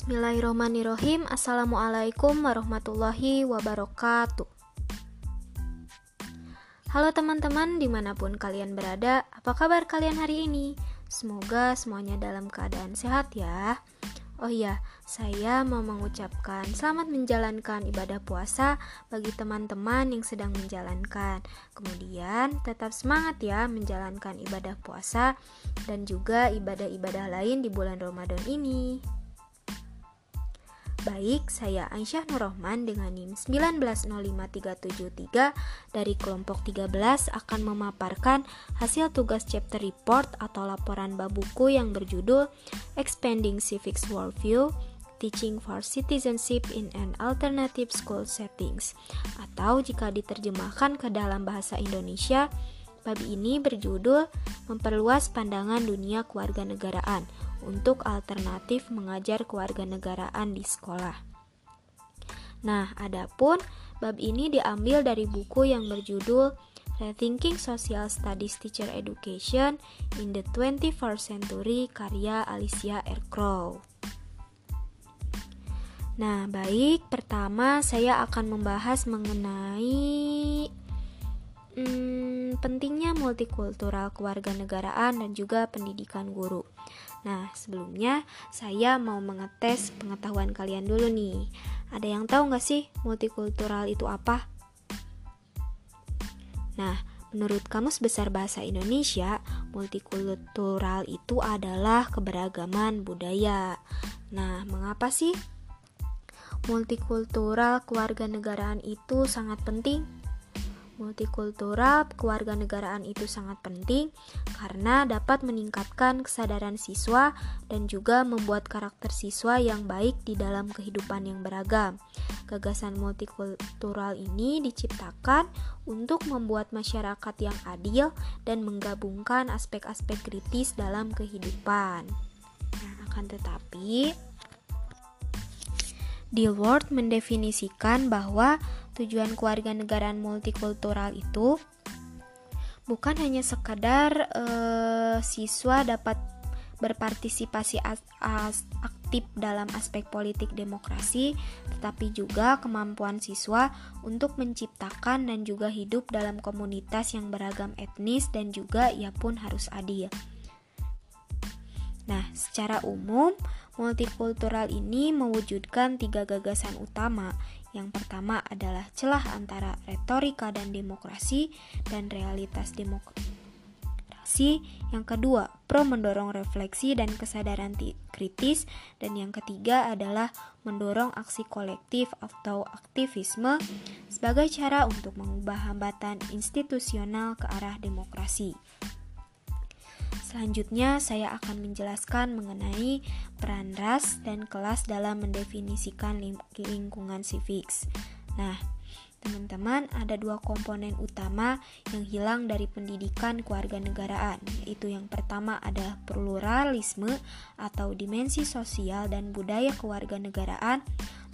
Bismillahirrohmanirrohim Assalamualaikum warahmatullahi wabarakatuh Halo teman-teman di mana pun kalian berada Apa kabar kalian hari ini? Semoga semuanya dalam keadaan sehat ya Oh iya, saya mau mengucapkan selamat menjalankan ibadah puasa bagi teman-teman yang sedang menjalankan. Kemudian, tetap semangat ya menjalankan ibadah puasa dan juga ibadah-ibadah lain di bulan Ramadan ini. Baik, saya Aisyah Nurrohman dengan NIM 1905373 dari kelompok 13 akan memaparkan hasil tugas chapter report atau laporan bab buku yang berjudul Expanding Civics Worldview Teaching for Citizenship in an Alternative School Settings. Atau jika diterjemahkan ke dalam bahasa Indonesia, bab ini berjudul Memperluas Pandangan Dunia Kewarganegaraan untuk alternatif mengajar kewarganegaraan di sekolah. Nah, adapun bab ini diambil dari buku yang berjudul Rethinking Social Studies Teacher Education in the 21st Century karya Alicia Ercrow. Nah, baik, pertama saya akan membahas mengenai hmm, pentingnya multikultural kewarganegaraan dan juga pendidikan guru. Nah, sebelumnya saya mau mengetes pengetahuan kalian dulu nih. Ada yang tahu nggak sih multikultural itu apa? Nah, menurut Kamus Besar Bahasa Indonesia, multikultural itu adalah keberagaman budaya. Nah, mengapa sih multikultural kewarganegaraan itu sangat penting? Multikultural kewarganegaraan itu sangat penting karena dapat meningkatkan kesadaran siswa dan juga membuat karakter siswa yang baik di dalam kehidupan yang beragam. Gagasan multikultural ini diciptakan untuk membuat masyarakat yang adil dan menggabungkan aspek-aspek kritis dalam kehidupan. Nah, akan tetapi Dilworth mendefinisikan bahwa tujuan kewarganegaraan multikultural itu bukan hanya sekadar uh, siswa dapat berpartisipasi as, as, aktif dalam aspek politik demokrasi, tetapi juga kemampuan siswa untuk menciptakan dan juga hidup dalam komunitas yang beragam etnis dan juga ia pun harus adil. Nah, secara umum, multikultural ini mewujudkan tiga gagasan utama. Yang pertama adalah celah antara retorika dan demokrasi dan realitas demokrasi. Yang kedua, pro mendorong refleksi dan kesadaran kritis. Dan yang ketiga adalah mendorong aksi kolektif atau aktivisme sebagai cara untuk mengubah hambatan institusional ke arah demokrasi. Selanjutnya, saya akan menjelaskan mengenai peran ras dan kelas dalam mendefinisikan lingkungan civics. Nah, teman-teman, ada dua komponen utama yang hilang dari pendidikan kewarganegaraan, yaitu yang pertama adalah pluralisme atau dimensi sosial dan budaya kewarganegaraan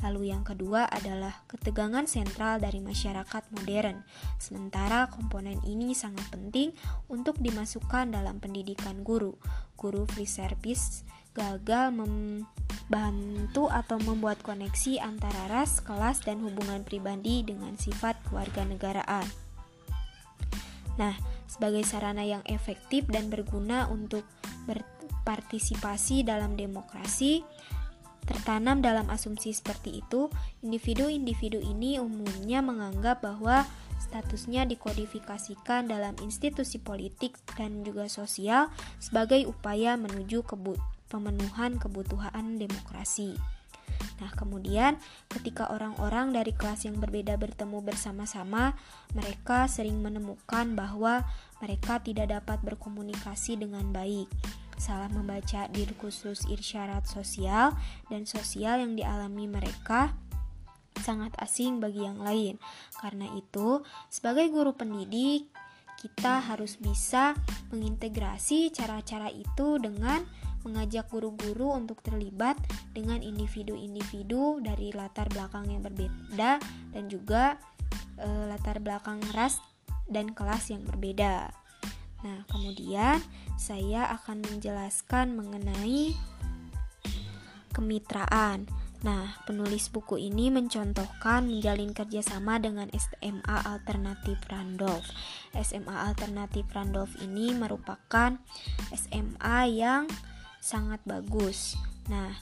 Lalu yang kedua adalah ketegangan sentral dari masyarakat modern. Sementara komponen ini sangat penting untuk dimasukkan dalam pendidikan guru. Guru free service gagal membantu atau membuat koneksi antara ras, kelas, dan hubungan pribadi dengan sifat kewarganegaraan. Nah, sebagai sarana yang efektif dan berguna untuk berpartisipasi dalam demokrasi, Tertanam dalam asumsi seperti itu, individu-individu ini umumnya menganggap bahwa statusnya dikodifikasikan dalam institusi politik dan juga sosial sebagai upaya menuju kebu pemenuhan kebutuhan demokrasi. Nah, kemudian ketika orang-orang dari kelas yang berbeda bertemu bersama-sama, mereka sering menemukan bahwa mereka tidak dapat berkomunikasi dengan baik salah membaca khusus irsyarat sosial dan sosial yang dialami mereka sangat asing bagi yang lain. Karena itu, sebagai guru pendidik, kita harus bisa mengintegrasi cara-cara itu dengan mengajak guru-guru untuk terlibat dengan individu-individu dari latar belakang yang berbeda dan juga e, latar belakang ras dan kelas yang berbeda. Nah, kemudian saya akan menjelaskan mengenai kemitraan. Nah, penulis buku ini mencontohkan menjalin kerjasama dengan SMA Alternatif Randolph. SMA Alternatif Randolph ini merupakan SMA yang sangat bagus. Nah,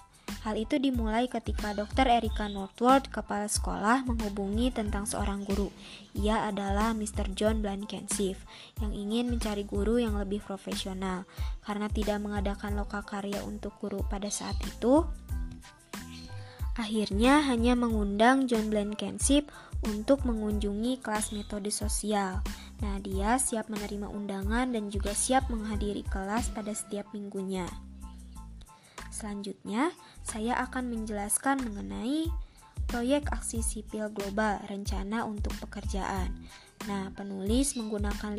Hal itu dimulai ketika Dr. Erika Northwood, kepala sekolah, menghubungi tentang seorang guru. Ia adalah Mr. John Blankenship yang ingin mencari guru yang lebih profesional. Karena tidak mengadakan lokakarya untuk guru pada saat itu, akhirnya hanya mengundang John Blankenship untuk mengunjungi kelas metode sosial. Nah, dia siap menerima undangan dan juga siap menghadiri kelas pada setiap minggunya. Selanjutnya, saya akan menjelaskan mengenai proyek aksi sipil global rencana untuk pekerjaan. Nah, penulis menggunakan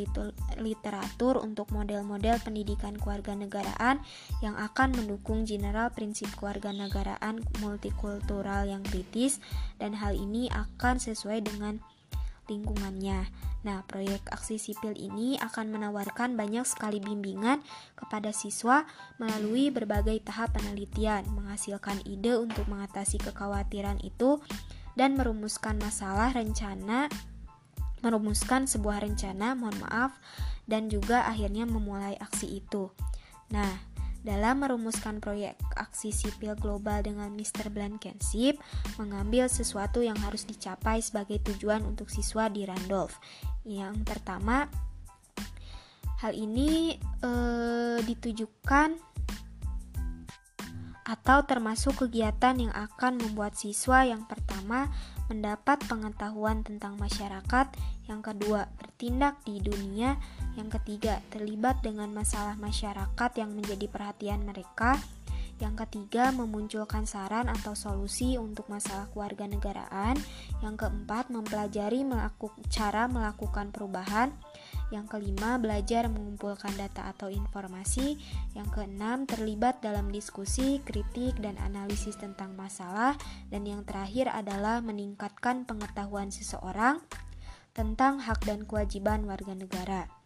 literatur untuk model-model pendidikan kewarganegaraan yang akan mendukung general prinsip kewarganegaraan multikultural yang kritis dan hal ini akan sesuai dengan lingkungannya. Nah, proyek aksi sipil ini akan menawarkan banyak sekali bimbingan kepada siswa melalui berbagai tahap penelitian, menghasilkan ide untuk mengatasi kekhawatiran itu, dan merumuskan masalah rencana, merumuskan sebuah rencana, mohon maaf, dan juga akhirnya memulai aksi itu. Nah, dalam merumuskan proyek aksi sipil global dengan Mr. Blankenship mengambil sesuatu yang harus dicapai sebagai tujuan untuk siswa di Randolph. Yang pertama, hal ini e, ditujukan atau termasuk kegiatan yang akan membuat siswa yang pertama mendapat pengetahuan tentang masyarakat, yang kedua bertindak di dunia, yang ketiga, terlibat dengan masalah masyarakat yang menjadi perhatian mereka. Yang ketiga, memunculkan saran atau solusi untuk masalah keluarga negaraan. Yang keempat, mempelajari melaku, cara melakukan perubahan. Yang kelima, belajar mengumpulkan data atau informasi. Yang keenam, terlibat dalam diskusi, kritik, dan analisis tentang masalah. Dan yang terakhir adalah meningkatkan pengetahuan seseorang tentang hak dan kewajiban warga negara.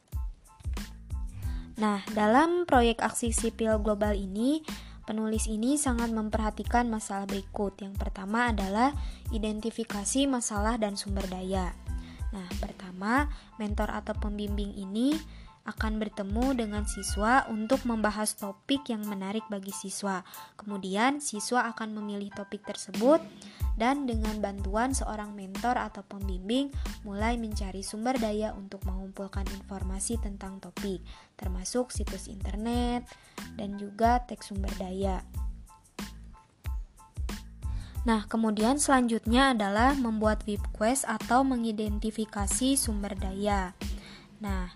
Nah, dalam proyek aksi sipil global ini, penulis ini sangat memperhatikan masalah berikut. Yang pertama adalah identifikasi masalah dan sumber daya. Nah, pertama, mentor atau pembimbing ini akan bertemu dengan siswa untuk membahas topik yang menarik bagi siswa. Kemudian, siswa akan memilih topik tersebut dan dengan bantuan seorang mentor atau pembimbing mulai mencari sumber daya untuk mengumpulkan informasi tentang topik, termasuk situs internet dan juga teks sumber daya. Nah, kemudian selanjutnya adalah membuat web quest atau mengidentifikasi sumber daya. Nah,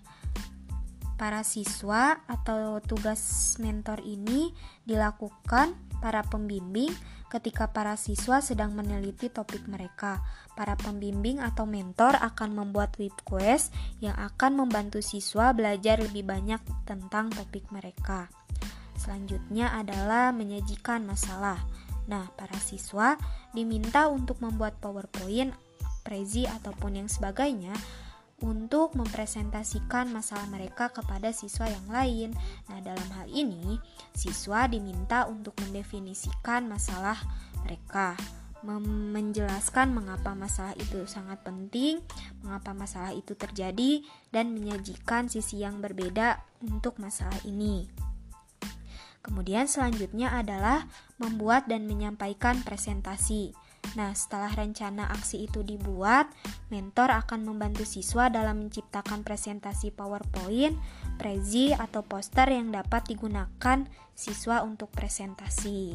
para siswa atau tugas mentor ini dilakukan para pembimbing ketika para siswa sedang meneliti topik mereka. Para pembimbing atau mentor akan membuat web quest yang akan membantu siswa belajar lebih banyak tentang topik mereka. Selanjutnya adalah menyajikan masalah. Nah, para siswa diminta untuk membuat PowerPoint, Prezi ataupun yang sebagainya untuk mempresentasikan masalah mereka kepada siswa yang lain. Nah, dalam hal ini, siswa diminta untuk mendefinisikan masalah mereka, menjelaskan mengapa masalah itu sangat penting, mengapa masalah itu terjadi, dan menyajikan sisi yang berbeda untuk masalah ini. Kemudian, selanjutnya adalah membuat dan menyampaikan presentasi. Nah, setelah rencana aksi itu dibuat, mentor akan membantu siswa dalam menciptakan presentasi PowerPoint, prezi, atau poster yang dapat digunakan siswa untuk presentasi.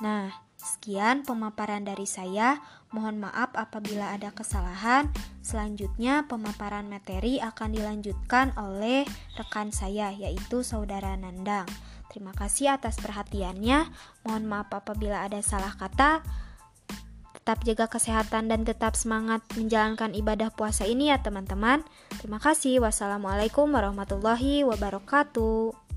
Nah, sekian pemaparan dari saya. Mohon maaf apabila ada kesalahan. Selanjutnya, pemaparan materi akan dilanjutkan oleh rekan saya, yaitu Saudara Nandang. Terima kasih atas perhatiannya. Mohon maaf apabila ada salah kata. Tetap jaga kesehatan dan tetap semangat menjalankan ibadah puasa ini ya teman-teman. Terima kasih. Wassalamualaikum warahmatullahi wabarakatuh.